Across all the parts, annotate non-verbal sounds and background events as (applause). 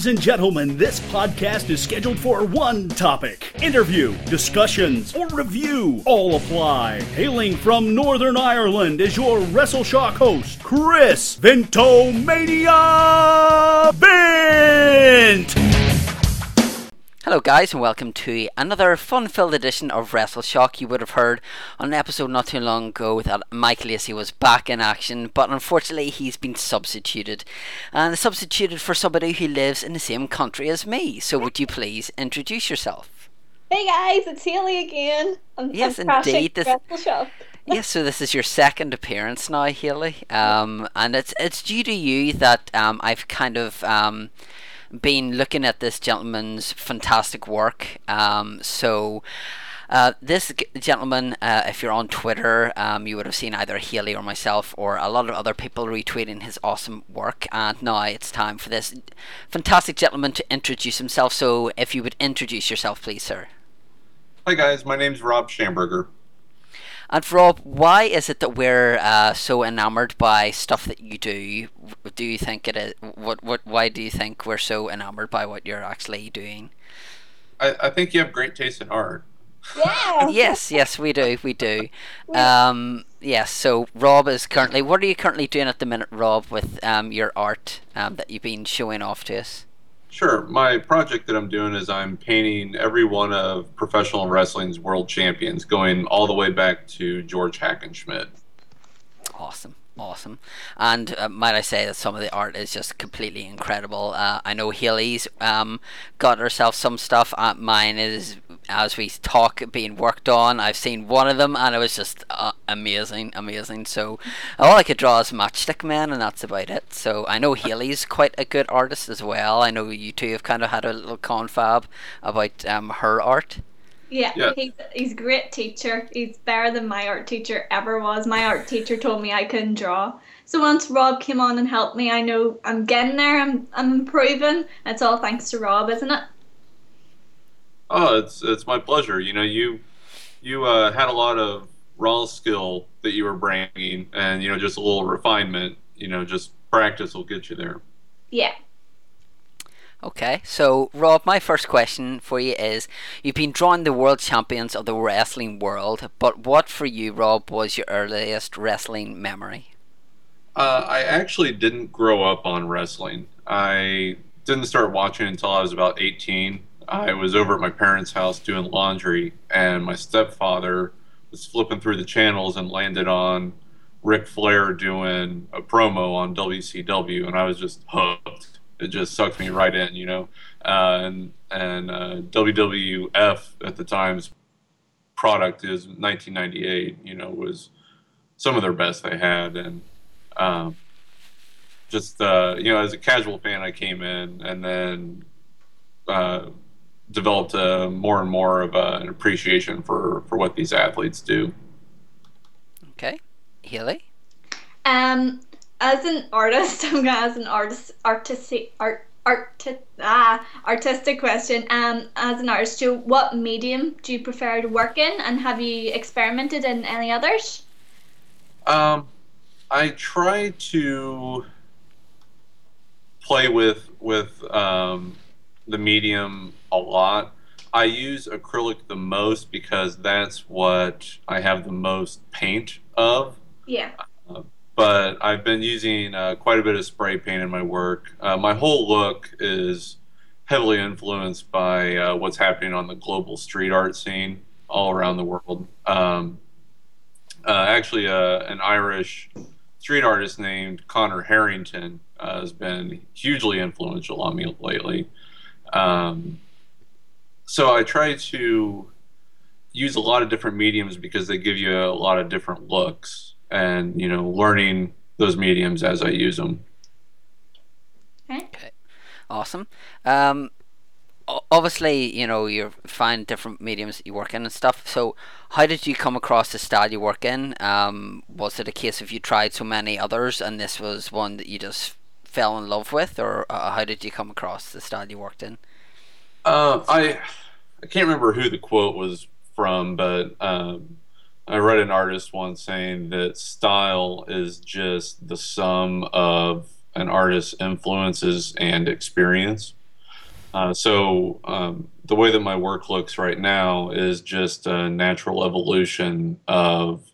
Ladies and gentlemen, this podcast is scheduled for one topic interview, discussions, or review. All apply. Hailing from Northern Ireland is your WrestleShock host, Chris Vintomania Bint. Hello, guys, and welcome to another fun filled edition of Wrestle Shock. You would have heard on an episode not too long ago that Mike Lacey was back in action, but unfortunately, he's been substituted. And substituted for somebody who lives in the same country as me. So, would you please introduce yourself? Hey guys, it's Haley again. I'm, Yes, I'm indeed, this- Wrestle Shock. (laughs) yes, so this is your second appearance now, Haley, um, and it's it's due to you that um, I've kind of um, been looking at this gentleman's fantastic work. Um, so. Uh, this gentleman, uh, if you're on Twitter, um, you would have seen either Haley or myself or a lot of other people retweeting his awesome work. And now it's time for this fantastic gentleman to introduce himself. So, if you would introduce yourself, please, sir. Hi guys, my name's Rob Schamberger. And Rob, why is it that we're uh, so enamored by stuff that you do? Do you think it is? What? What? Why do you think we're so enamored by what you're actually doing? I, I think you have great taste in art. Yeah. (laughs) Yes, yes, we do, we do. (laughs) Um, yes. So Rob is currently. What are you currently doing at the minute, Rob, with um, your art um, that you've been showing off to us? Sure, my project that I'm doing is I'm painting every one of professional wrestling's world champions, going all the way back to George Hackenschmidt. Awesome, awesome. And uh, might I say that some of the art is just completely incredible. Uh, I know Haley's um, got herself some stuff. Uh, mine is, as we talk, being worked on. I've seen one of them and it was just uh, amazing, amazing. So all I could draw is Matchstick Man and that's about it. So I know Haley's quite a good artist as well. I know you two have kind of had a little confab about um, her art. Yeah, Yeah. he's he's a great teacher. He's better than my art teacher ever was. My art teacher told me I couldn't draw. So once Rob came on and helped me, I know I'm getting there. I'm I'm improving. It's all thanks to Rob, isn't it? Oh, it's it's my pleasure. You know, you you uh, had a lot of raw skill that you were bringing, and you know, just a little refinement. You know, just practice will get you there. Yeah. Okay, so Rob, my first question for you is you've been drawing the world champions of the wrestling world, but what for you, Rob, was your earliest wrestling memory? Uh, I actually didn't grow up on wrestling. I didn't start watching until I was about 18. I was over at my parents' house doing laundry, and my stepfather was flipping through the channels and landed on Ric Flair doing a promo on WCW, and I was just hooked. It just sucked me right in, you know. Uh, and and uh, WWF at the time's product is 1998. You know, was some of their best they had, and um, just uh, you know, as a casual fan, I came in and then uh, developed uh, more and more of uh, an appreciation for for what these athletes do. Okay, Haley? Um, as an artist, (laughs) I'm gonna ask an artist artistic art art ah artistic question. Um, as an artist, Joe, what medium do you prefer to work in, and have you experimented in any others? Um, I try to play with with um, the medium a lot. I use acrylic the most because that's what I have the most paint of. Yeah. But I've been using uh, quite a bit of spray paint in my work. Uh, my whole look is heavily influenced by uh, what's happening on the global street art scene all around the world. Um, uh, actually, uh, an Irish street artist named Conor Harrington uh, has been hugely influential on me lately. Um, so I try to use a lot of different mediums because they give you a lot of different looks and you know learning those mediums as I use them. Okay. Awesome. Um, obviously, you know, you find different mediums that you work in and stuff. So, how did you come across the style you work in? Um, was it a case of you tried so many others and this was one that you just fell in love with, or uh, how did you come across the style you worked in? Uh, I I can't remember who the quote was from, but um, I read an artist once saying that style is just the sum of an artist's influences and experience. Uh, so um, the way that my work looks right now is just a natural evolution of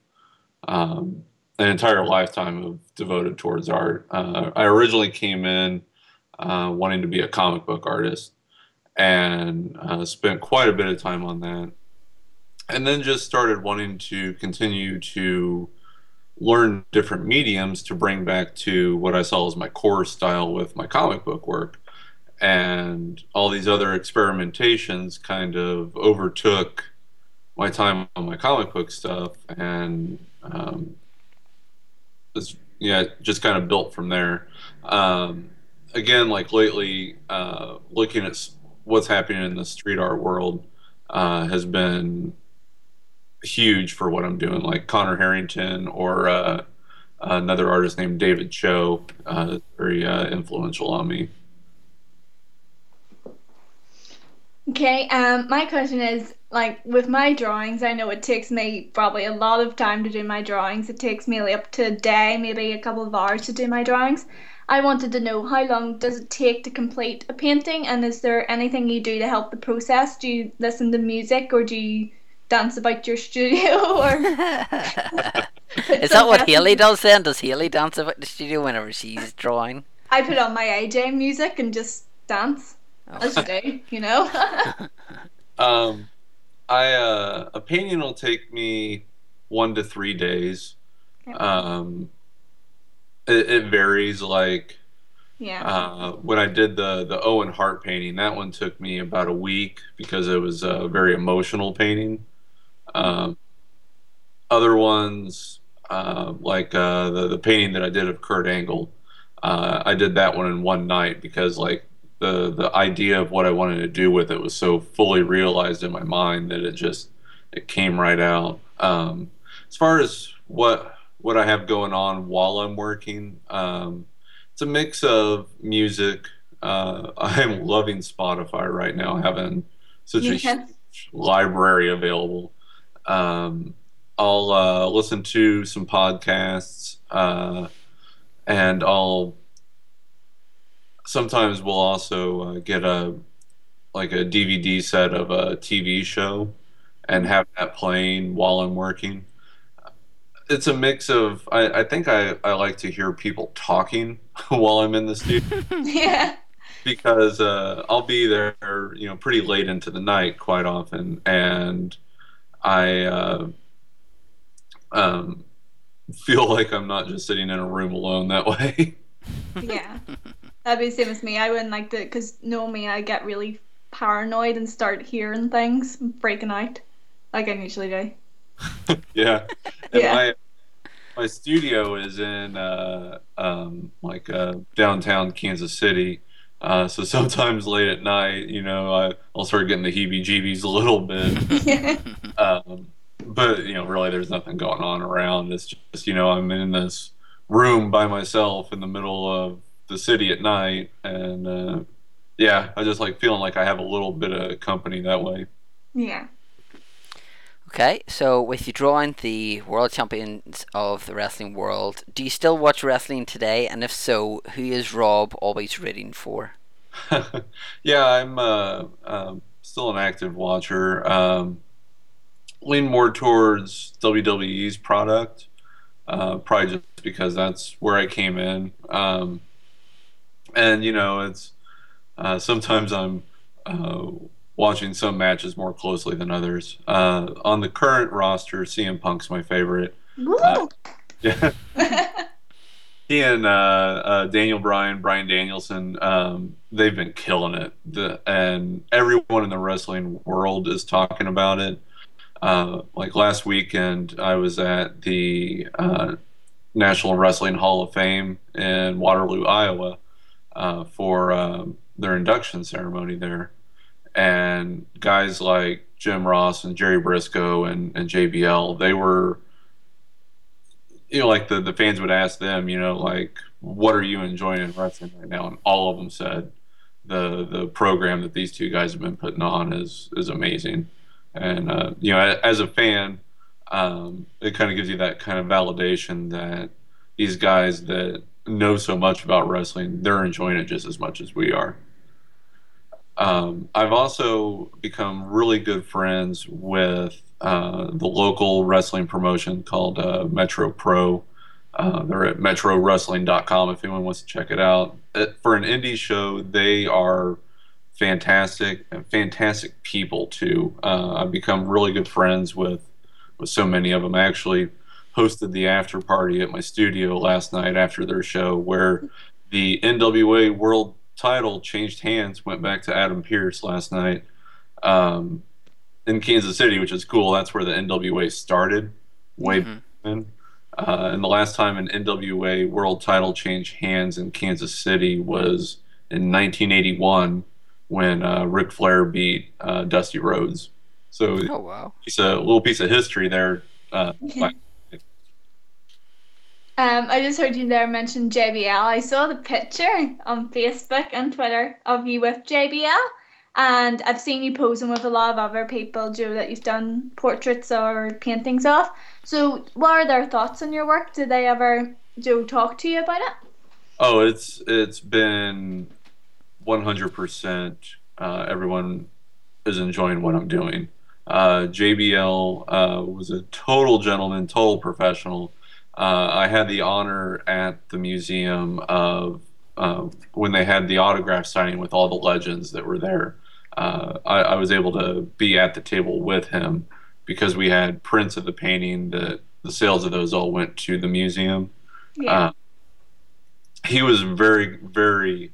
um, an entire lifetime of devoted towards art. Uh, I originally came in uh, wanting to be a comic book artist and uh, spent quite a bit of time on that. And then just started wanting to continue to learn different mediums to bring back to what I saw as my core style with my comic book work. And all these other experimentations kind of overtook my time on my comic book stuff and um, yeah, just kind of built from there. Um, again, like lately, uh, looking at what's happening in the street art world uh, has been huge for what I'm doing. Like Conor Harrington or uh, another artist named David Choe, uh, very uh, influential on me. Okay, um, my question is like with my drawings, I know it takes me probably a lot of time to do my drawings. It takes me up to a day, maybe a couple of hours to do my drawings. I wanted to know how long does it take to complete a painting, and is there anything you do to help the process? Do you listen to music, or do you dance about your studio, (laughs) or? (laughs) is that what Haley does then? Does Haley dance about the studio whenever she's drawing? I put on my AJ music and just dance. Oh. As you do, you know. (laughs) um, I uh, a painting will take me one to three days. Um, it, it varies. Like, yeah. Uh, when I did the the Owen Hart painting, that one took me about a week because it was a very emotional painting. Um, other ones, uh, like uh, the the painting that I did of Kurt Angle, uh, I did that one in one night because like the the idea of what I wanted to do with it was so fully realized in my mind that it just it came right out. Um, as far as what what I have going on while I'm working. Um, it's a mix of music. Uh, (laughs) I'm loving Spotify right now, having such a huge library available. Um, I'll uh, listen to some podcasts, uh, and I'll sometimes we'll also uh, get a like a DVD set of a TV show and have that playing while I'm working it's a mix of I, I think I, I like to hear people talking (laughs) while I'm in the studio. (laughs) yeah. Because uh, I'll be there, you know, pretty late into the night quite often, and I uh, um, feel like I'm not just sitting in a room alone that way. (laughs) yeah, that'd be the same as me. I wouldn't like to, because me, I get really paranoid and start hearing things, breaking out, like I usually do. (laughs) yeah. And yeah. my my studio is in uh, um, like uh, downtown Kansas City. Uh, so sometimes late at night, you know, I, will start getting the heebie-jeebies a little bit. (laughs) um, but you know, really, there's nothing going on around. It's just you know, I'm in this room by myself in the middle of the city at night, and uh, yeah, I just like feeling like I have a little bit of company that way. Yeah. Okay, so with you drawing the world champions of the wrestling world, do you still watch wrestling today? And if so, who is Rob always rooting for? (laughs) yeah, I'm uh, uh, still an active watcher. Um, lean more towards WWE's product, uh, probably just because that's where I came in. Um, and you know, it's uh, sometimes I'm uh, watching some matches more closely than others. Uh, on the current roster, CM Punk's my favorite. Uh, yeah. (laughs) he and uh, uh, Daniel Bryan, Bryan Danielson, um, they've been killing it. The, and everyone in the wrestling world is talking about it. Uh, like last weekend, I was at the uh, National Wrestling Hall of Fame in Waterloo, Iowa, for um, their induction ceremony there and guys like Jim Ross and Jerry Brisco and, and JBL, they were, you know, like the, the fans would ask them, you know, like, what are you enjoying in wrestling right now? And all of them said the the program that these two guys have been putting on is is amazing. And uh, you know, as a fan, um, it kind of gives you that kind of validation that these guys that know so much about wrestling, they're enjoying it just as much as we are. Um, I've also become really good friends with uh, the local wrestling promotion called uh, Metro Pro. Uh, they're at metrowrestling.com if anyone wants to check it out. It, for an indie show, they are fantastic and fantastic people too. Uh, I've become really good friends with with so many of them. I actually hosted the after party at my studio last night after their show, where the NWA World Title changed hands, went back to Adam Pearce last night um, in Kansas City, which is cool. That's where the NWA started, way mm-hmm. back then. Uh, and the last time an NWA World Title changed hands in Kansas City was in 1981 when uh, Ric Flair beat uh, Dusty Rhodes. So, oh wow, it's a little piece of history there. Uh, um, I just heard you there mention JBL. I saw the picture on Facebook and Twitter of you with JBL, and I've seen you posing with a lot of other people, Joe, that you've done portraits or paintings of. So, what are their thoughts on your work? Did they ever, Joe, talk to you about it? Oh, it's it's been 100%. Uh, everyone is enjoying what I'm doing. Uh, JBL uh, was a total gentleman, total professional. Uh, I had the honor at the museum of uh, when they had the autograph signing with all the legends that were there. Uh, I, I, was able to be at the table with him because we had prints of the painting. that the sales of those all went to the museum. Yeah. he was very, very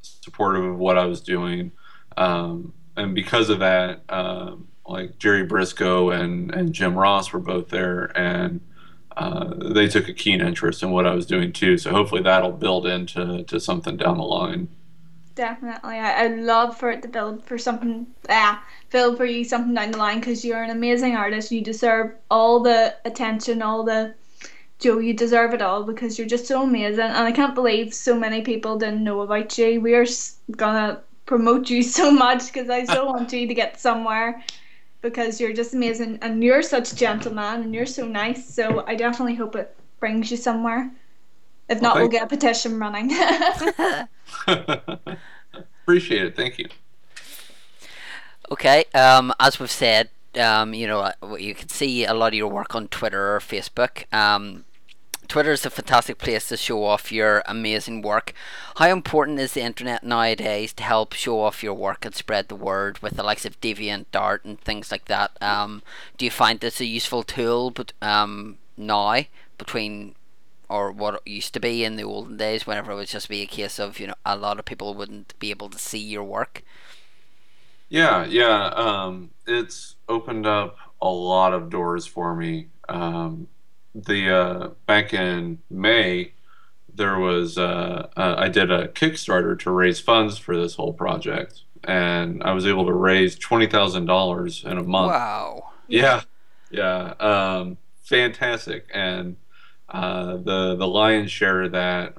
supportive of what I was doing. Um, and because of that, um, like Jerry Brisco and, and Jim Ross were both there, and uh, they took a keen interest in what I was doing too. So hopefully that'll build into to something down the line. Definitely, I, I'd love for it to build for something. Yeah, build for you something down the line because you're an amazing artist. You deserve all the attention, all the Joe, you deserve it all because you're just so amazing, and I can't believe so many people didn't know about you. We are gonna promote you (laughs) so much because I so (laughs) want you to get somewhere because you're just amazing and you're such a gentleman and you're so nice. So I definitely hope it brings you somewhere. If not, well, we'll get a petition running. (laughs) (laughs) Appreciate it. Thank you. Okay. Um, as we've said, um, you know, uh, you can see a lot of your work on Twitter or Facebook. Um, Twitter is a fantastic place to show off your amazing work. How important is the internet nowadays to help show off your work and spread the word with the likes of DeviantArt and things like that? Um, do you find this a useful tool but, um, now between or what it used to be in the olden days whenever it would just be a case of, you know, a lot of people wouldn't be able to see your work? Yeah, yeah. Um, it's opened up a lot of doors for me. Um, the uh, back in May, there was uh, uh, I did a Kickstarter to raise funds for this whole project, and I was able to raise twenty thousand dollars in a month. Wow! Yeah, yeah, um, fantastic. And uh, the the lion's share of that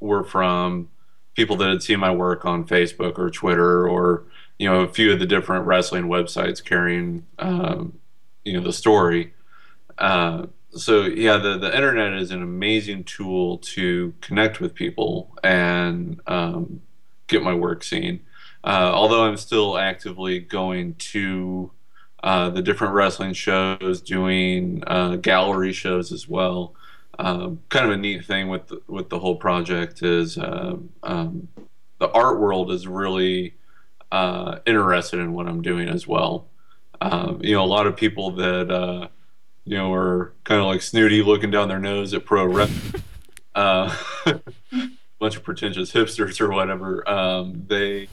were from people that had seen my work on Facebook or Twitter or you know a few of the different wrestling websites carrying um, you know the story. Uh, so yeah, the the internet is an amazing tool to connect with people and um, get my work seen. Uh, although I'm still actively going to uh, the different wrestling shows, doing uh, gallery shows as well. Um, kind of a neat thing with the, with the whole project is uh, um, the art world is really uh, interested in what I'm doing as well. Um, you know, a lot of people that uh, you know, are kind of like snooty looking down their nose at pro rep. (laughs) uh, (laughs) bunch of pretentious hipsters or whatever. Um, they,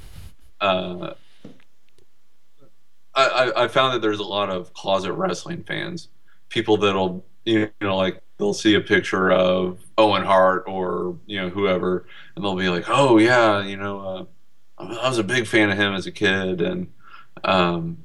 uh, I, I found that there's a lot of closet wrestling fans, people that'll, you know, like they'll see a picture of Owen Hart or, you know, whoever, and they'll be like, oh, yeah, you know, uh, I was a big fan of him as a kid. And, um,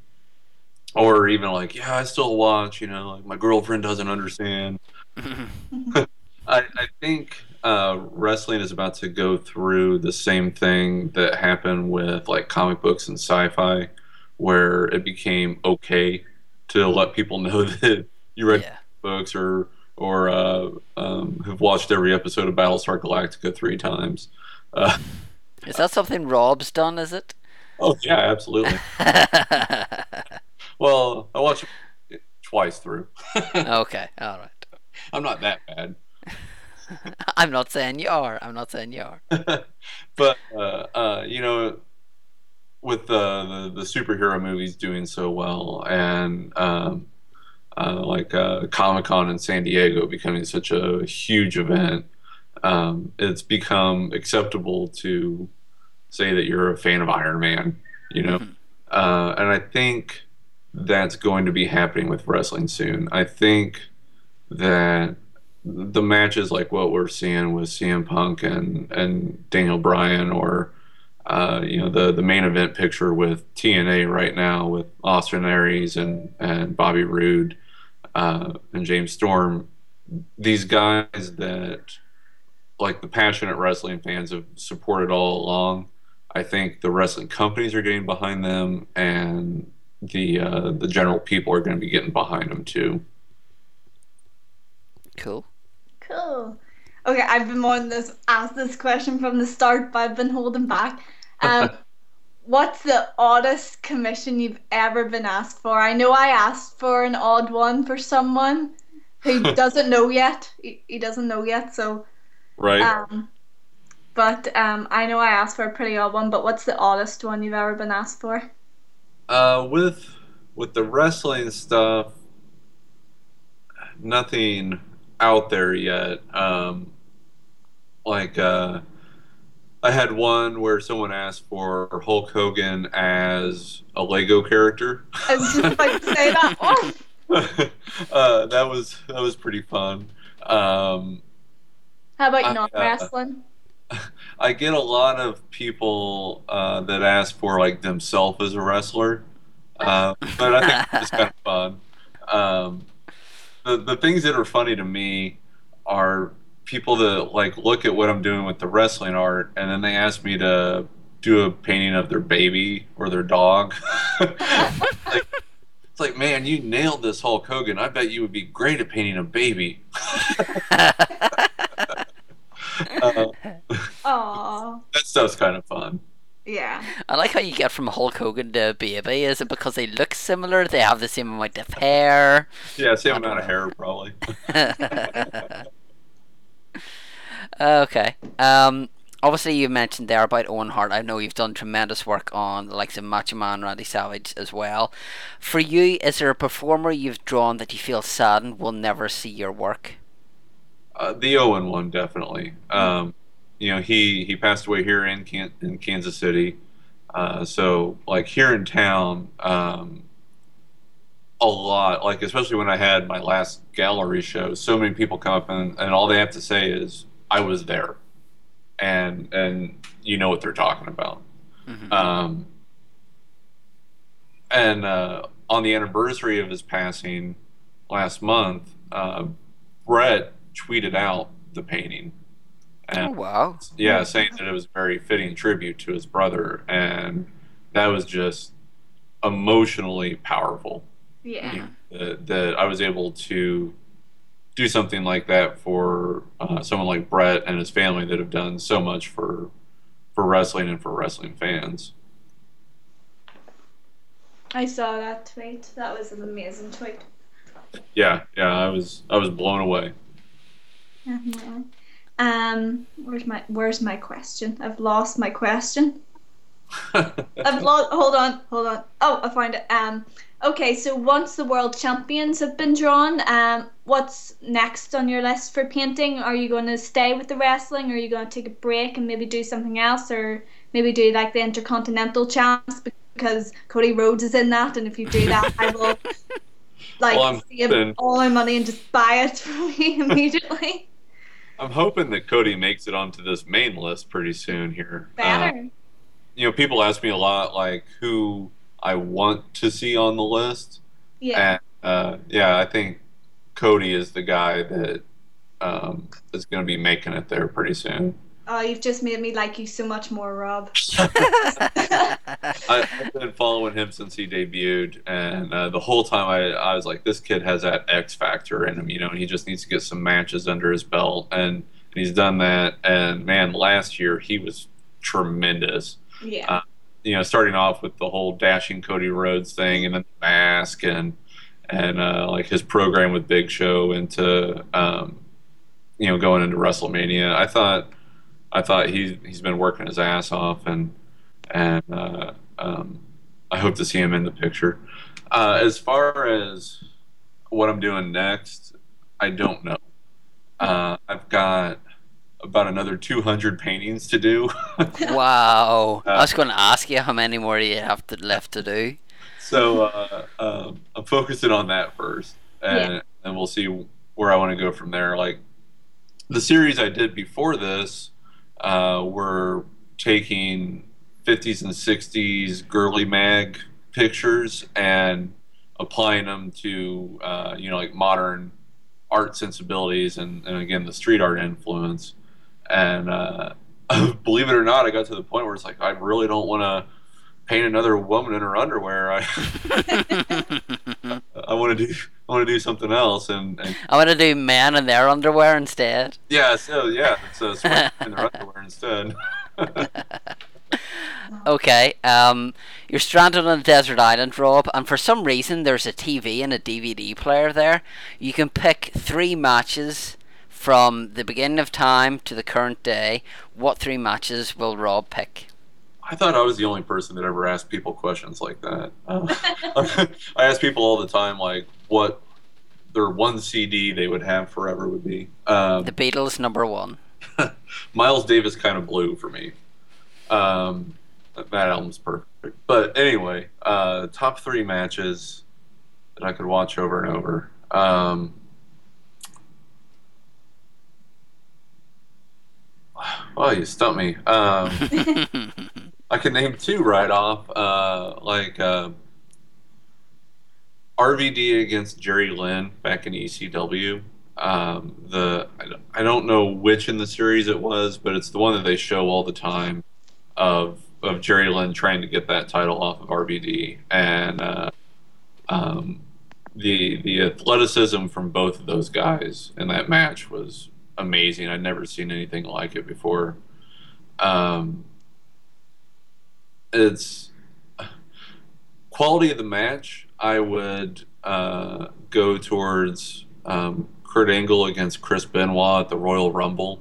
or even like, yeah, I still watch. You know, like my girlfriend doesn't understand. (laughs) I, I think uh, wrestling is about to go through the same thing that happened with like comic books and sci-fi, where it became okay to let people know (laughs) that you read yeah. books or or uh, um, have watched every episode of Battlestar Galactica three times. Uh, is that something Rob's done? Is it? Oh yeah, absolutely. (laughs) well, I watched it twice through. (laughs) okay, all right. I'm not that bad. (laughs) I'm not saying you are. I'm not saying you are. (laughs) but uh, uh, you know, with the, the, the superhero movies doing so well, and um, uh, like uh, Comic Con in San Diego becoming such a huge event, um, it's become acceptable to say that you're a fan of Iron Man. You know, Mhm. uh, and I think that's going to be happening with wrestling soon. I think that the matches like what we're seeing with CM Punk and and Daniel Bryan, or uh, you know the the main event picture with TNA right now with Austin Aries and and Bobby Roode uh, and James Storm. These guys that like the passionate wrestling fans have supported all along. I think the wrestling companies are getting behind them, and the uh, the general people are going to be getting behind them too. Cool. Cool. Okay, I've been wanting this ask this question from the start, but I've been holding back. (laughs) Um, what's the oddest commission you've ever been asked for? I know I asked for an odd one for someone who (laughs) doesn't know yet. He, he doesn't know yet, so Right. um, but um, I know I asked for a pretty odd one. But what's the oddest one you've ever been asked for? Uh, with with the wrestling stuff, nothing out there yet. Um, like uh, I had one where someone asked for Hulk Hogan as a Lego character. I was just about to say that. (laughs) Oh, (laughs) uh, that was that was pretty fun. Um, how about I, uh, non wrestling? I get a lot of people uh, that ask for like themselves as a wrestler, uh, but I think it's kind of (laughs) fun. Um, the the things that are funny to me are people that like look at what I'm doing with the wrestling art, and then they ask me to do a painting of their baby or their dog. (laughs) like, it's like, man, you nailed this Hulk Hogan. I bet you would be great at painting a baby. (laughs) uh, Oh, that stuff's kind of fun. yeah. I like how you get from Hulk Hogan to Baby. Is it because they look similar? They have the same amount of hair. Yeah, same amount of hair probably. (laughs) okay. Um. Obviously, you mentioned there about Owen Hart. I know you've done tremendous work on the likes of Macho Man, Randy Savage as well. For you, is there a performer you've drawn that you feel saddened will never see your work? Uh, the Owen one definitely. Um, you know, he he passed away here in Can- in Kansas City. Uh, so like here in town, um, a lot like especially when I had my last gallery show, so many people come up and, and all they have to say is I was there, and and you know what they're talking about. Mhm. Um, and uh, on the anniversary of his passing last month, uh, Bret tweeted out the painting. Oh wow! yeah, saying that it was a very fitting tribute to his brother. And that was just emotionally powerful. Yeah. That, that I was able to do something like that for uh, someone like Bret and his family that have done so much for for wrestling and for wrestling fans. I saw that tweet. That was an amazing tweet. Yeah, yeah, I was I was blown away. Mhm. Um, where's my where's my question? I've lost my question. (laughs) I've lost. Hold on, hold on. Oh, I find it. Um, okay. So once the world champions have been drawn, um, what's next on your list for painting? Are you going to stay with the wrestling? Or are you going to take a break and maybe do something else, or maybe do like the intercontinental champs because Cody Rhodes is in that, and if you do that, I will (laughs) like I'm save all my money and just buy it (laughs) from me immediately. I'm hoping that Cody makes it onto this main list pretty soon here. Better. you know, people ask me a lot like who I want to see on the list. yeah. And uh, yeah, I think Cody is the guy that um, is going to be making it there pretty soon. Oh, you've just made me like you so much more, Rob. (laughs) I, I've been following him since he debuted, and uh, the whole time I, I was like, this kid has that X factor in him, you know, and he just needs to get some matches under his belt, and, and he's done that. And man, last year he was tremendous. Yeah. Uh, you know, starting off with the whole dashing Cody Rhodes thing, and then the mask, and and uh, like his program with Big Show into um, you know going into WrestleMania. I thought I thought he he's been working his ass off, and and uh, um, I hope to see him in the picture. Uh, as far as what I'm doing next, I don't know. Uh, I've got about another 200 paintings to do. (laughs) wow. Uh, I was going to ask you how many more do you have to, left to do. so uh, um, I'm focusing on that first, and Yeah. and we'll see where I want to go from there. Like the series I did before this uh, were taking 50s and 60s girly mag pictures and applying them to uh, you know like modern art sensibilities and, and again the street art influence. And uh, (laughs) believe it or not i got to the point where it's like i really don't want to paint another woman in her underwear. I (laughs) (laughs) i want to do (laughs) i want to do something else and, and I want to do men in their underwear instead. yeah so yeah so it's in their (laughs) underwear instead (laughs) Okay, um, you're stranded on a desert island, Rob, and for some reason there's a TV and a DVD player there. You can pick three matches from the beginning of time to the current day. What three matches will Rob pick? I thought I was the only person that ever asked people questions like that. (laughs) I ask people all the time, like, what their one CD they would have forever would be. Um, The Beatles, number one. (laughs) Miles Davis Kind of Blue for me. Um, that album's perfect. But anyway, uh, top three matches that I could watch over and over. Um, (sighs) oh, you stumped me. Um, (laughs) I can name two right off. Uh, like uh, RVD against Jerry Lynn back in ECW. Um, the I don't- know which in the series it was, but it's the one that they show all the time of of Jerry Lynn trying to get that title off of RVD, and uh, um, the the athleticism from both of those guys in that match was amazing. I'd never seen anything like it before. Um, it's quality of the match. I would uh, go towards um, Kurt Angle against Chris Benoit at the Royal Rumble.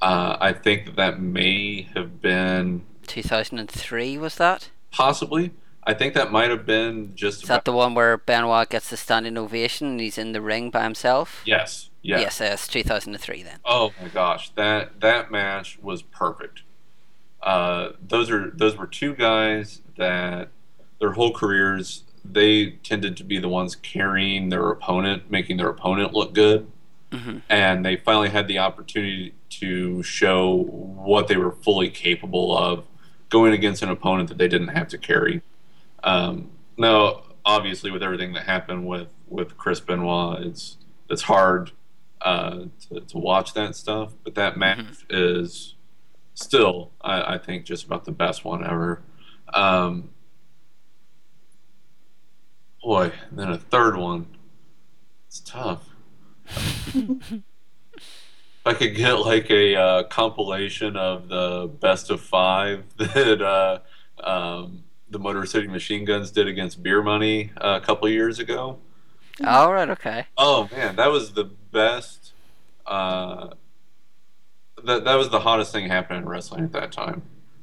Uh, I think that that may have been 2003 was that? possibly. I think that might have been just Is that the one where Benoit gets the standing ovation and he's in the ring by himself? yes, yes. Yes, yes, 2003 then. Oh my gosh, that that match was perfect. Uh, those are those were two guys that their whole careers they tended to be the ones carrying their opponent, making their opponent look good, hmm and they finally had the opportunity to show what they were fully capable of going against an opponent that they didn't have to carry. Um, now, obviously, with everything that happened with with Chris Benoit, it's it's hard uh, to, to watch that stuff. But that match is still, I, I think, just about the best one ever. Um, boy, and then a third one. It's tough. If (laughs) I could get like a uh, compilation of the best of five (laughs) that uh, um, the Motor City Machine Guns did against Beer Money uh, a couple years ago. All right, okay. Oh man, that was the best. Uh, that that was the hottest thing happening in wrestling at that time.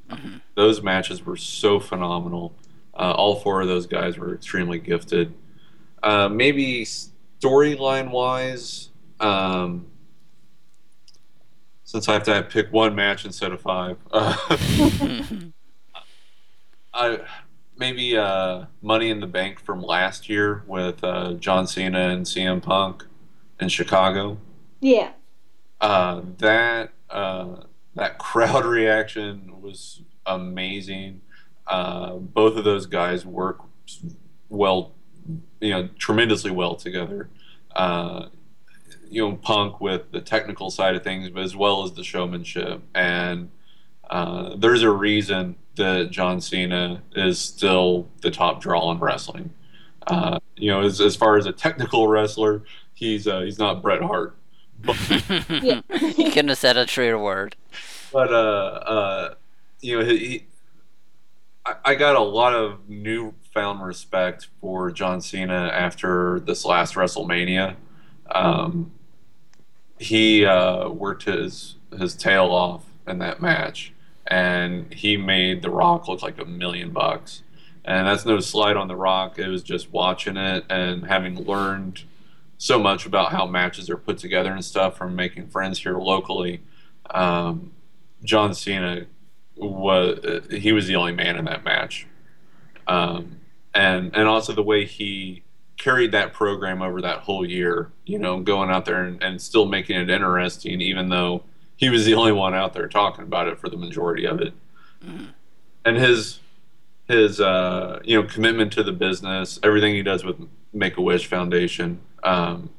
Mhm. Those matches were so phenomenal. Uh, all four of those guys were extremely gifted. Uh, maybe storyline wise, um, since I have to pick one match instead of five, uh, (laughs) I maybe uh, Money in the Bank from last year with uh, John Cena and CM Punk in Chicago. Yeah. Uh, that uh, that (laughs) crowd reaction was amazing. Uh, both of those guys work well, you know, tremendously well together. Uh, you know, Punk with the technical side of things, but as well as the showmanship. And uh, there's a reason that John Cena is still the top draw in wrestling. Uh, you know, as, as far as a technical wrestler, he's he's not Bret Hart, (laughs) Yeah. (laughs) you couldn't have said a truer word. but uh, uh, you know, he, he, I, I got a lot of newfound respect for John Cena after this last WrestleMania. Um, he uh, worked his his tail off in that match, and he made The Rock look like a million bucks. And that's no slight on The Rock. It was just watching it and having learned so much about how matches are put together and stuff from making friends here locally. Um, John Cena was he was the only man in that match, um, and and also the way he carried that program over that whole year. You know, going out there and, and still making it interesting, even though he was the only one out there talking about it for the majority of it. Mm. And his his uh, you know commitment to the business, everything he does with Make a Wish Foundation. Um,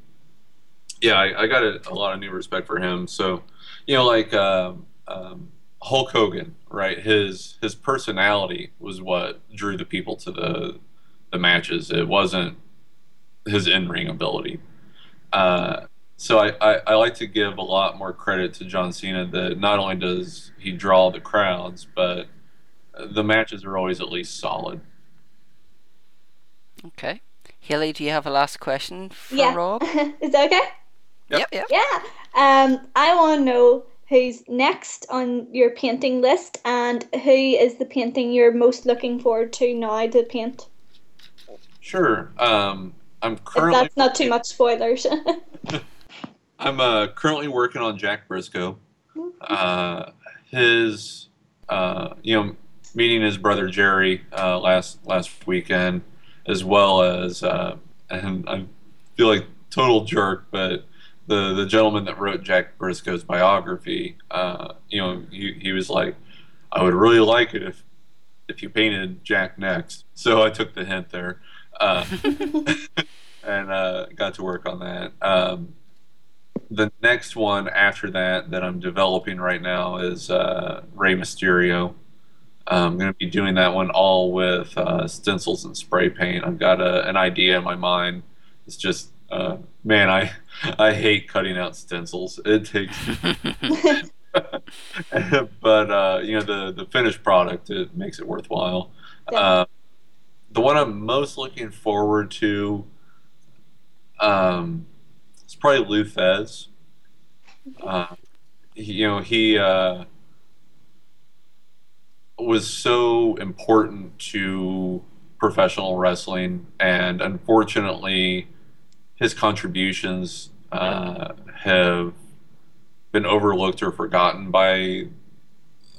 yeah, I, I got a, a, lot of new respect for him. So, you know, like um, um, Hulk Hogan, right? His his personality was what drew the people to the the matches. It wasn't his in ring ability. Uh, so I, I, I, like to give a lot more credit to John Cena that not only does he draw the crowds, but the matches are always at least solid. Okay. Haley, do you have a last question for yeah. Rob? (laughs) Is that okay? Yep, yep. Yeah. Um, I want to know who's next on your painting list and who is the painting you're most looking forward to now to paint. Sure. Um, I'm currently. If that's not too much spoilers. (laughs) (laughs) I'm uh, currently working on Jack Brisco. Mm-hmm. Uh, his, uh, you know, meeting his brother Jerry uh, last last weekend, as well as, uh, and I feel like total jerk, but the the gentleman that wrote Jack Brisco's biography, uh, you know, he, he was like, I would really like it if if you painted Jack next. So I took the hint there, uh, (laughs) and uh, got to work on that. Um, the next one after that that I'm developing right now is uh, Rey Mysterio. I'm going to be doing that one all with uh, stencils and spray paint. I've got a, an idea in my mind. It's just, uh, man, I (laughs) I hate cutting out stencils. It takes, (laughs) (laughs) but uh, you know the the finished product it makes it worthwhile. Yeah. Uh, the one I'm most looking forward to, um, it's probably Lou Thesz. Uh, you know he uh, was so important to professional wrestling, and unfortunately, his contributions uh, have been overlooked or forgotten by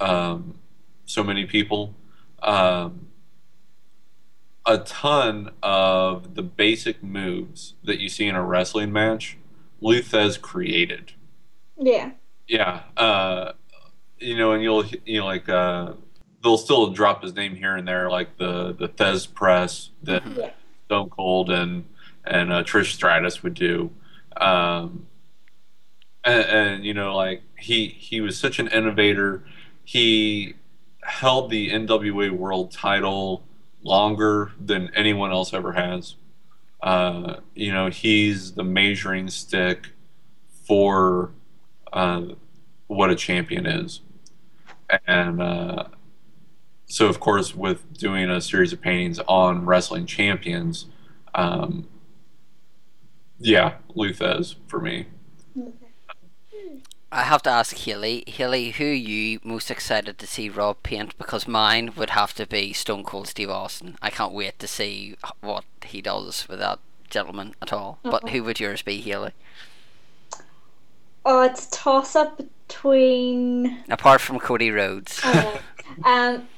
um, so many people. Um, a ton of the basic moves that you see in a wrestling match, Lou Thesz created. Yeah. Yeah. Uh, you know, and you'll you know like uh, they'll still drop his name here and there, like the the Thesz press that mm-hmm. yeah. Stone Cold and and uh, Trish Stratus would do. Um, and, and, you know, like he he was such an innovator. He held the NWA World Title longer than anyone else ever has. Uh, you know, he's the measuring stick for uh, what a champion is, and uh, so of course with doing a series of paintings on wrestling champions um, yeah Lou Thesz for me I have to ask Haley, Haley, who are you most excited to see Rob paint? Because mine would have to be Stone Cold Steve Austin. I can't wait to see what he does with that gentleman at all. Uh-oh. But who would yours be, Haley? Oh, it's toss up between. Apart from Cody Rhodes. Oh, um,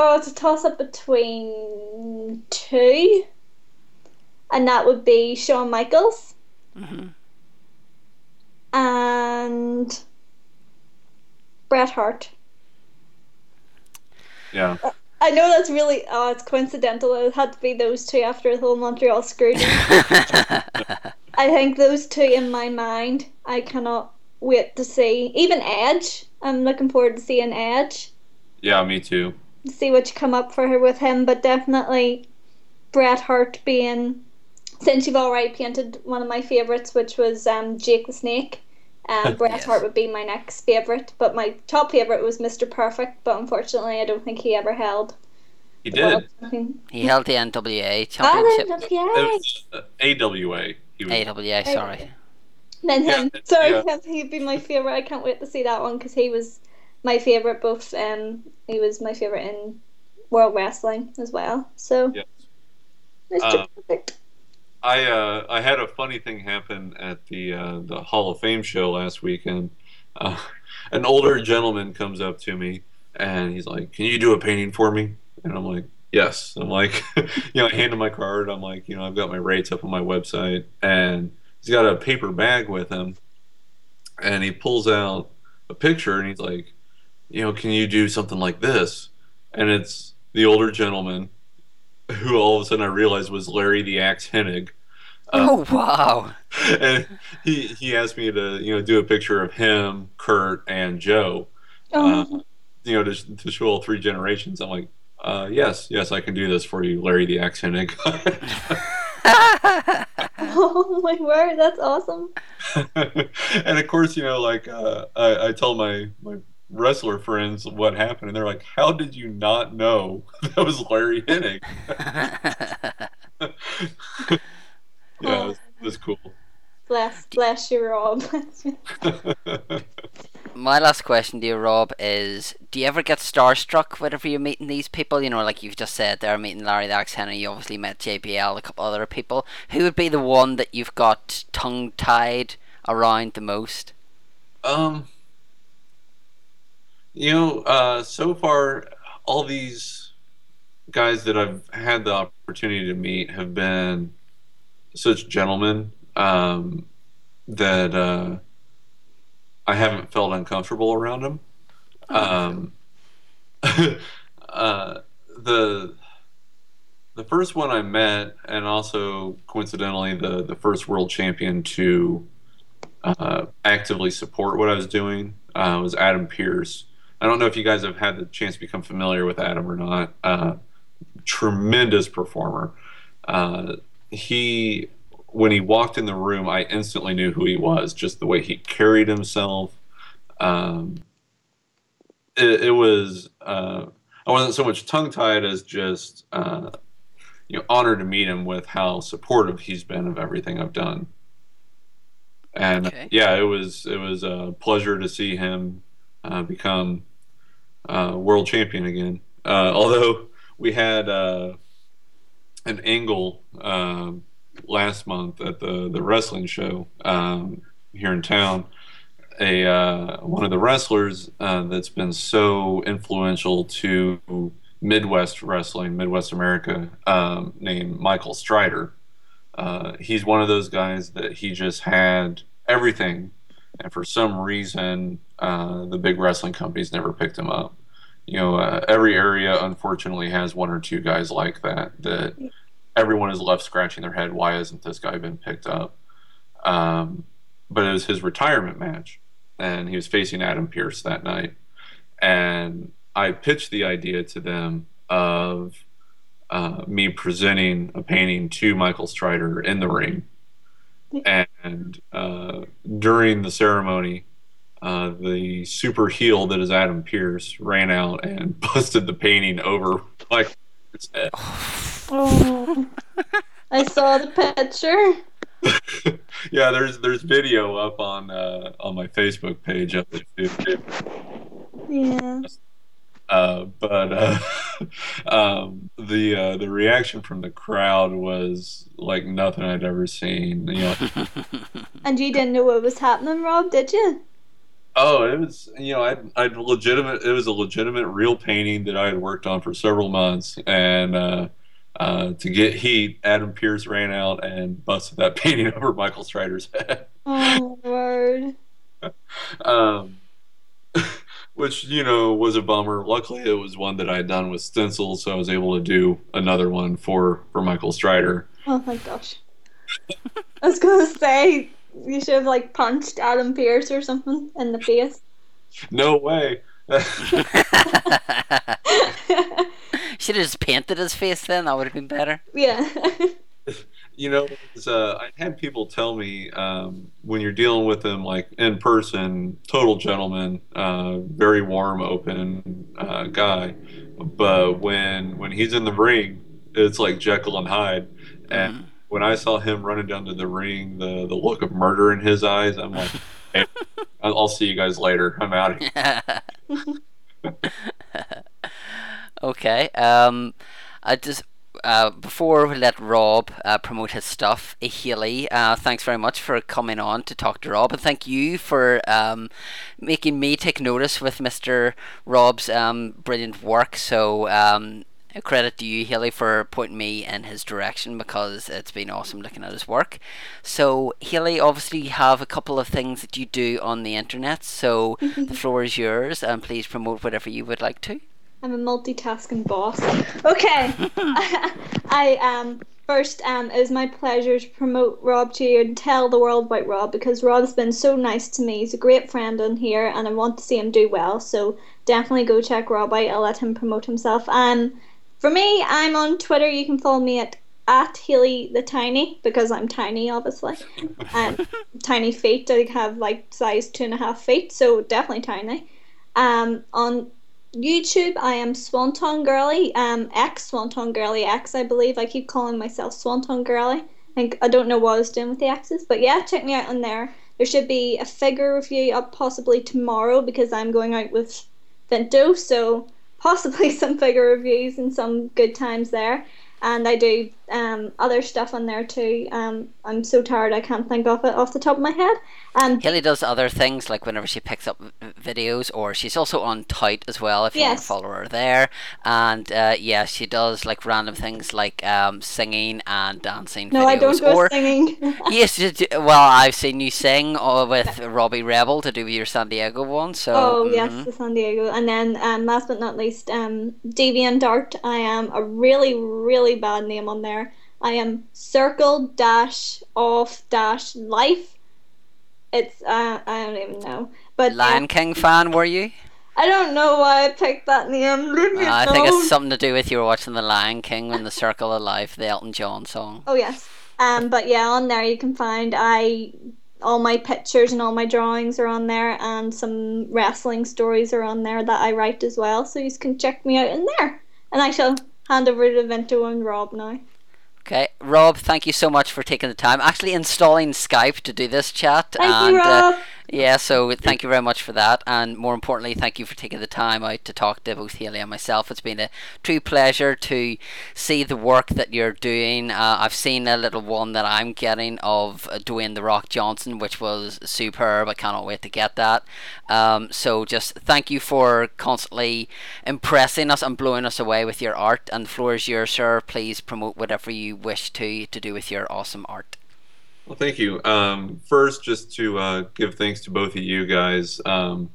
Oh, it's a toss up between two, and that would be Shawn Michaels mm-hmm. and Bret Hart. Yeah. I know that's really oh, it's coincidental. It had to be those two after the whole Montreal screwed. (laughs) I think those two in my mind. I cannot wait to see. Even Edge. I'm looking forward to seeing Edge. Yeah, me too see what you come up for her with him, but definitely Bret Hart being since you've already painted one of my favourites, which was um, Jake the Snake. Um, (laughs) Bret Yes. Hart would be my next favorite, but my top favorite was Mr. Perfect. But unfortunately, I don't think he ever held. He did. He held the NWA Ah, championship. then, It yeah. was uh, AWA. AWA, sorry. Then Yeah, him. Sorry, yeah. him, (laughs) he'd be my favorite. I can't wait to see that one because he was my favorite. Both um, he was my favorite in World Wrestling as well. So, Yes. Uh, Perfect. I uh, I had a funny thing happen at the uh, the Hall of Fame show last weekend. Uh, (laughs) an older gentleman comes up to me and he's like, "Can you do a painting for me?" And I'm like, "Yes." I'm like, (laughs) you know, I hand him my card. I'm like, you know, I've got my rates up on my website, and he's got a paper bag with him, and he pulls out a picture and he's like, you know, can you do something like this? And it's the older gentleman who all of a sudden I realized was Larry the Axe Hennig. oh wow! (laughs) and he he asked me to you know do a picture of him, Curt, and Joe. Oh, Uh, you know to, to show all three generations. I'm like, uh, yes, yes, I can do this for you, Larry the Axe Hennig. (laughs) (laughs) oh my word, that's awesome. and of course, you know, like uh, I, I tell my my wrestler friends what happened, and they're like, "How did you not know (laughs) that was Larry Hennig?" (laughs) yeah, it was, it was cool. Bless, bless you, Rob. (laughs) My last question to you, Rob, is: Do you ever get starstruck whenever you're meeting these people? You know, like you've just said, they're meeting Larry the Axe Henry. You obviously met JBL, a couple other people. Who would be the one that you've got tongue tied around the most? Um, you know, uh, so far, all these guys that I've had the opportunity to meet have been such gentlemen um, that uh, I haven't felt uncomfortable around them. Um, (laughs) uh, the the first one I met, and also coincidentally the the first world champion to uh, actively support what I was doing uh, was Adam Pearce. I don't know if you guys have had the chance to become familiar with Adam or not. Uh, tremendous performer. Uh, he, when he walked in the room, I instantly knew who he was. Just the way he carried himself. Um, it, it was. Uh, I wasn't so much tongue tied as just uh, you know honored to meet him with how supportive he's been of everything I've done and Okay. yeah, it was it was a pleasure to see him uh, become uh, world champion again. Uh, although we had uh, an angle um last month at the the wrestling show um, here in town. A uh, one of the wrestlers uh, that's been so influential to Midwest wrestling, Midwest America, um, named Michael Strider. Uh, he's one of those guys that he just had everything, and for some reason, uh, the big wrestling companies never picked him up. You know, uh, every area unfortunately has one or two guys like that that everyone is left scratching their head. Why hasn't this guy been picked up? Um, but it was his retirement match, and he was facing Adam Pearce that night, and I pitched the idea to them of uh, me presenting a painting to Michael Strider in the ring. And uh, during the ceremony, uh, the super heel that is Adam Pearce ran out and (laughs) busted the painting over (laughs) Michael Strider's head. Oh, I saw the picture. (laughs) yeah, there's there's video up on uh, on my Facebook page of it too. Yeah. Uh, but uh, (laughs) um, the uh, the reaction from the crowd was like nothing I'd ever seen. You know, (laughs) And you didn't know what was happening, Rob, did you? oh, it was you know I'd, I'd legitimate. It was a legitimate real painting that I had worked on for several months, and uh, uh, to get heat, Adam Pearce ran out and busted that (laughs) painting over Michael Strider's head. Oh, word. um, which you know was a bummer. Luckily, it was one that I had done with stencils, so I was able to do another one for for Michael Strider. Oh my gosh. I was gonna say you should have like punched Adam Pearce or something in the face. No way. (laughs) (laughs) Should have just painted his face then. That would have been better. yeah. (laughs) you know, uh, I had people tell me um, when you're dealing with him, like in person, total gentleman, uh, very warm, open uh, guy. But when when he's in the ring, it's like Jekyll and Hyde. And mm. when I saw him running down to the ring, the the look of murder in his eyes, I'm like, hey, (laughs) I'll see you guys later. I'm out of here. (laughs) okay. Um, I just uh, before we let Rob uh, promote his stuff, Haley, uh, thanks very much for coming on to talk to Rob, and thank you for um, making me take notice with Mr. Rob's um, brilliant work. So, um, credit to you, Haley, for pointing me in his direction because it's been awesome looking at his work. So, Haley, obviously, you have a couple of things that you do on the internet, so (laughs) the floor is yours, and please promote whatever you would like to. I'm a multitasking boss. Okay. (laughs) I um first um it was my pleasure to promote Rob to you and tell the world about Rob because Rob's been so nice to me. He's a great friend on here and I want to see him do well. So definitely go check Rob out. I'll let him promote himself. Um for me, I'm on Twitter. You can follow me at at Haley the Tiny because I'm tiny, obviously. Um, (laughs) tiny feet. I have like size two and a half feet, so definitely tiny. Um, on YouTube, I am Swanton Girly, um, X Swanton Girly X, I believe. I keep calling myself Swanton Girly. I I don't know what I was doing with the X's, but yeah, check me out on there. There should be a figure review up possibly tomorrow because I'm going out with Vento, so possibly (laughs) some figure reviews and some good times there. And I do um, other stuff on there too. Um, I'm so tired I can't think of it off the top of my head. Um, Haley does other things like whenever she picks up videos, or she's also on Tout as well if you yes. want to follow her there. And uh, yeah, she does like random things like um, singing and dancing. No, videos. I don't go or, singing. (laughs) (laughs) yes, well, I've seen you sing uh, with Robbie Rebel to do your San Diego one. So oh mm-hmm. yes, the San Diego, and then um, last but not least, um, Deviant Art. I am a really really bad name on there. I am circle dash off dash life it's uh, I don't even know. But Lion um, King fan were you? I don't know why I picked that name. Leave me uh, I think it's something to do with you were watching The Lion King when the Circle of Life, the Elton John song. Oh yes. Um, but yeah, on there you can find I all my pictures and all my drawings are on there, and some wrestling stories are on there that I write as well. So you can check me out in there. And I shall hand over to Vinto and Rob now. Okay, Rob, thank you so much for taking the time. Actually, installing Skype to do this chat. Thank and, you, uh, Rob. Uh, yeah, so thank you very much for that, and more importantly, thank you for taking the time out to talk to both Haley and myself. It's been a true pleasure to see the work that you're doing. Uh, I've seen a little one that I'm getting of uh, Dwayne the Rock Johnson, which was superb. I cannot wait to get that. Um, so just thank you for constantly impressing us and blowing us away with your art. And the floor is yours, sir. Please promote whatever you wish to to do with your awesome art. Well, thank you. Um, first, just to uh, give thanks to both of you guys. Um,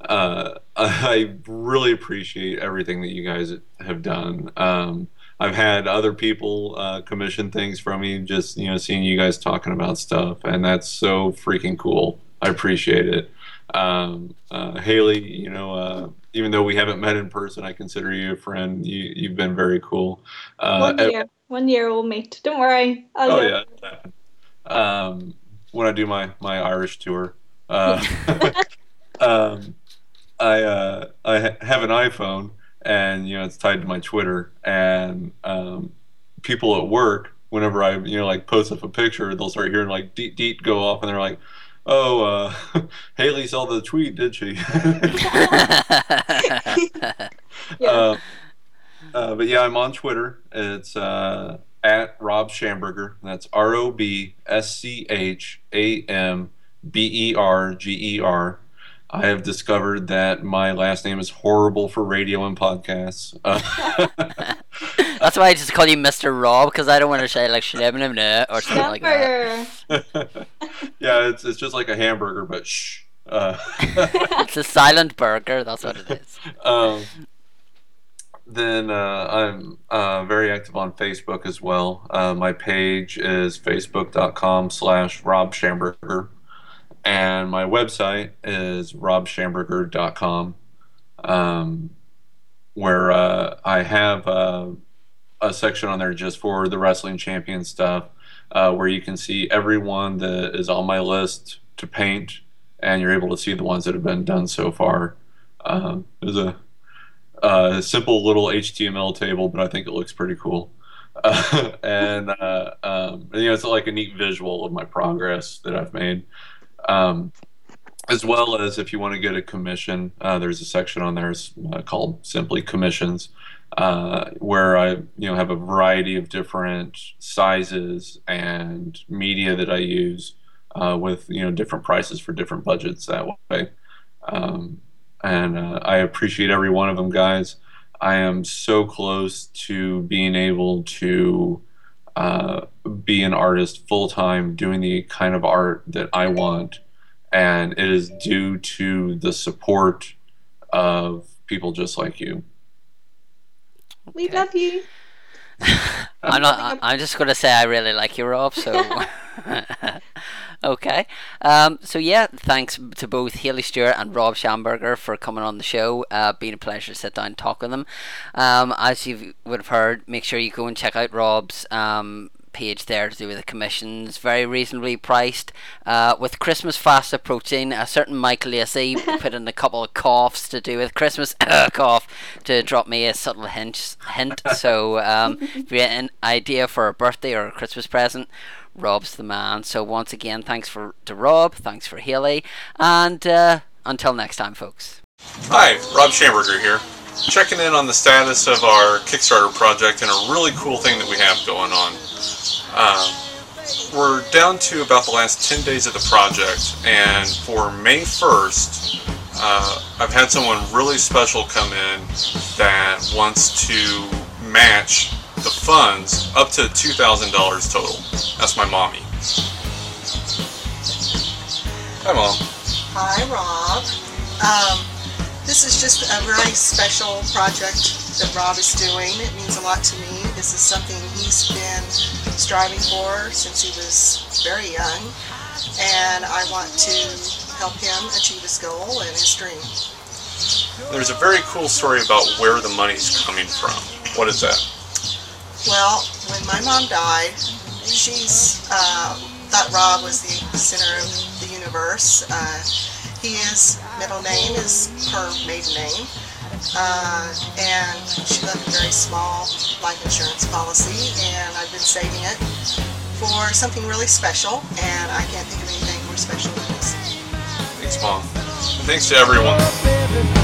uh, (laughs) I really appreciate everything that you guys have done. Um, I've had other people uh, commission things from me, just you know, seeing you guys talking about stuff, and that's so freaking cool. I appreciate it. Um, uh, Haley, you know, uh, even though we haven't met in person, I consider you a friend. You, you've been very cool. Uh, one year, one year we'll meet. Don't worry. I'll oh yeah um, when I do my my Irish tour. Uh, (laughs) (laughs) um, I uh, I ha- have an iPhone, and you know it's tied to my Twitter, and um, people at work, whenever I you know like post up a picture, they'll start hearing like deet deet go off, and they're like. Oh, uh, (laughs) Haley saw the tweet, did she? yeah. Uh, uh, but yeah, I'm on Twitter. It's uh, at Rob Schamberger. That's R O B S C H A M B E R G E R. I have discovered that my last name is horrible for radio and podcasts. Uh, (laughs) That's why I just call you Mr. Rob because I don't want to say like Schlemnimne or something like that. (laughs) yeah, it's it's just like a hamburger, but shh. Uh, (laughs) it's a silent burger. That's what it is. Um, then uh, I'm uh, very active on Facebook as well. Uh, my page is facebook.com slash Rob Schamberger. And my website is robschamberger.com, um, where uh, I have uh, a section on there just for the wrestling champion stuff. uh, where you can see everyone that is on my list to paint, and you're able to see the ones that have been done so far. Um, there's a, a simple little HTML table, but I think it looks pretty cool. Uh, (laughs) and, uh, um, you know, it's like a neat visual of my progress that I've made. Um, as well as if you want to get a commission, uh, there's a section on there uh, called simply commissions, uh, where I you know have a variety of different sizes and media that I use uh, with you know different prices for different budgets that way. Um, and uh, I appreciate every one of them, guys. I am so close to being able to uh, be an artist full time, doing the kind of art that I want and it is due to the support of people just like you. We love you. (laughs) I'm not. I'm just gonna say I really like you, Rob. So. (laughs) (laughs) okay. Um, so yeah, thanks to both Haley Stewart and Rob Schamberger for coming on the show. Uh, been a pleasure to sit down and talk with them. Um, as you would have heard, make sure you go and check out Rob's um, page there to do with the commissions, very reasonably priced. Uh, with Christmas fast approaching, a certain Michael Lacey (laughs) put in a couple of coughs to do with Christmas (coughs) cough to drop me a subtle hint. hint. So um, if you have an idea for a birthday or a Christmas present, Rob's the man. So once again, thanks for to Rob, thanks for Haley, and uh, until next time, folks. Hi, Rob Schamberger here checking in on the status of our Kickstarter project and a really cool thing that we have going on. Um, we're down to about the last 10 days of the project, and for May 1st, uh, I've had someone really special come in that wants to match the funds up to $2,000 total. That's my mommy. Hi, Mom. Hi, Rob. Um, this is just a very special project that Rob is doing. It means a lot to me. This is something he's been striving for since he was very young, and I want to help him achieve his goal and his dream. There's a very cool story about where the money's coming from. What is that? Well, when my mom died, she's uh, thought Rob was the center of the universe. Uh, his middle name is her maiden name. Uh, and she left a very small life insurance policy, and I've been saving it for something really special, and I can't think of anything more special than this. Thanks, Mom. And thanks to everyone.